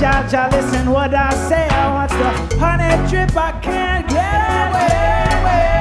Jaja, ja, listen what I say. I want the honey drip, I can't get away.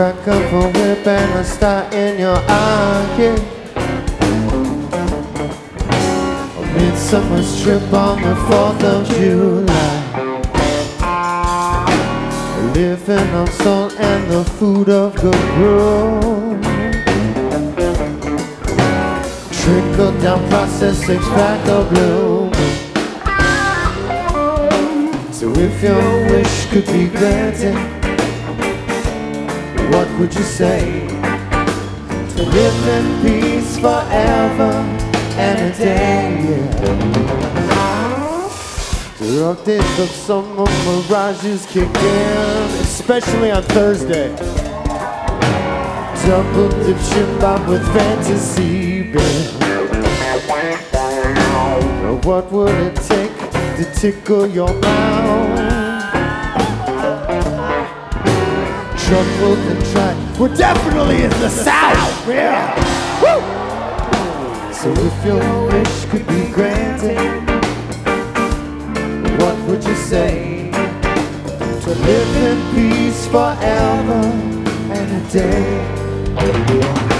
Crack up a whip and a star in your eye. Yeah. A midsummer strip on the 4th of July. Living on salt and the food of good brew. Trickle down process, six pack of blue. So if your wish could be granted what would you say? To live in peace forever and a day. Yeah. The of summer mirages kick in, especially on Thursday. Double dip shimbab with fantasy bed. What would it take to tickle your mouth? truffled and tried. We're definitely in the South. Yeah. Woo! So if your wish could be granted, what would you say? To live in peace forever and a day.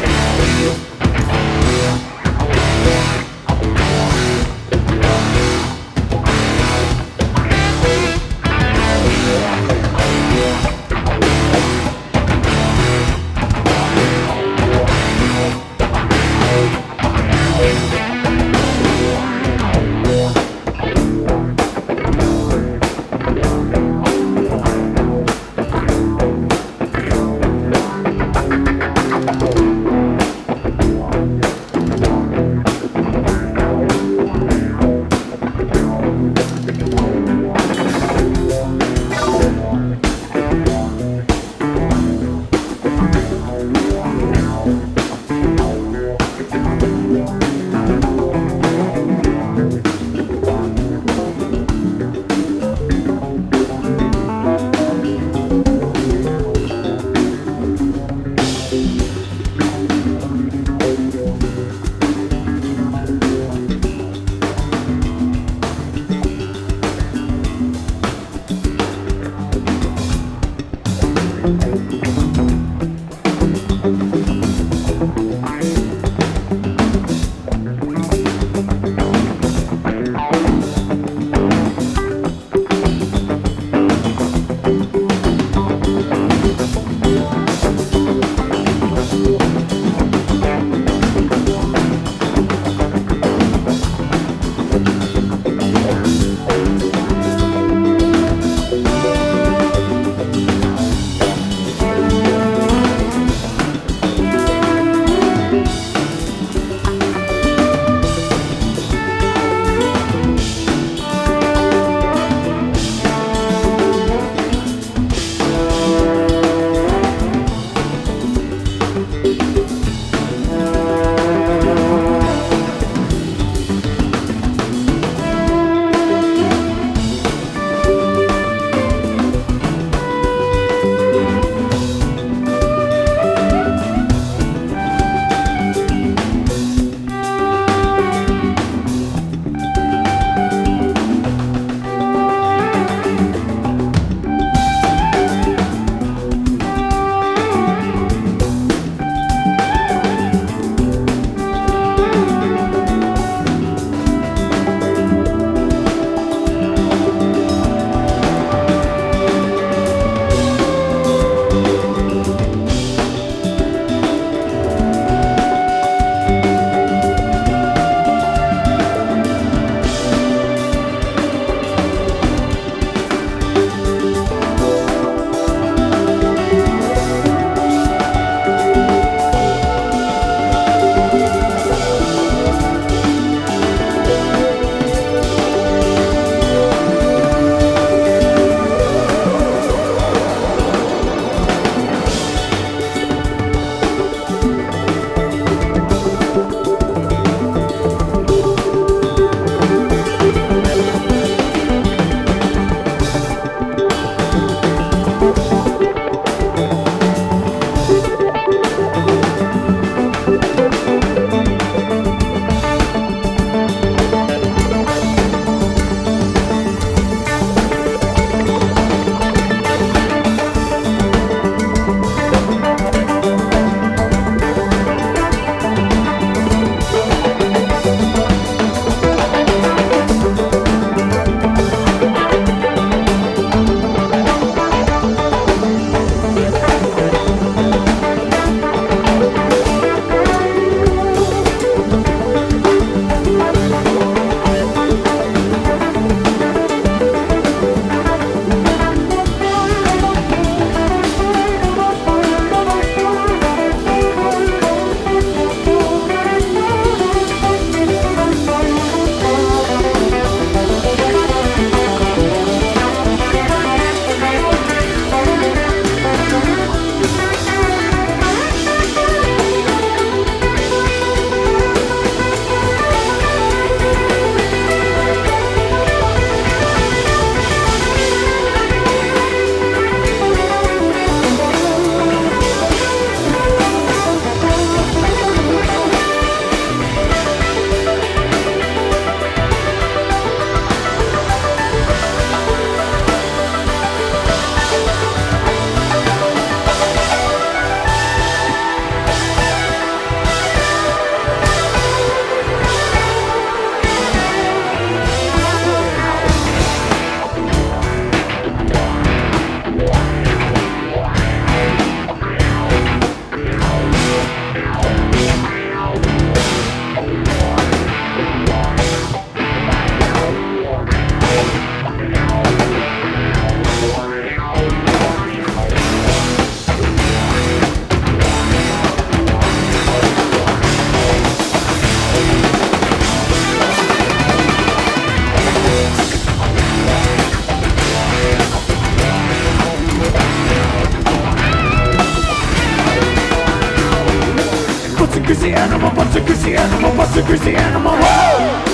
greasy animal, what's a greasy animal, a greasy animal? Whoa!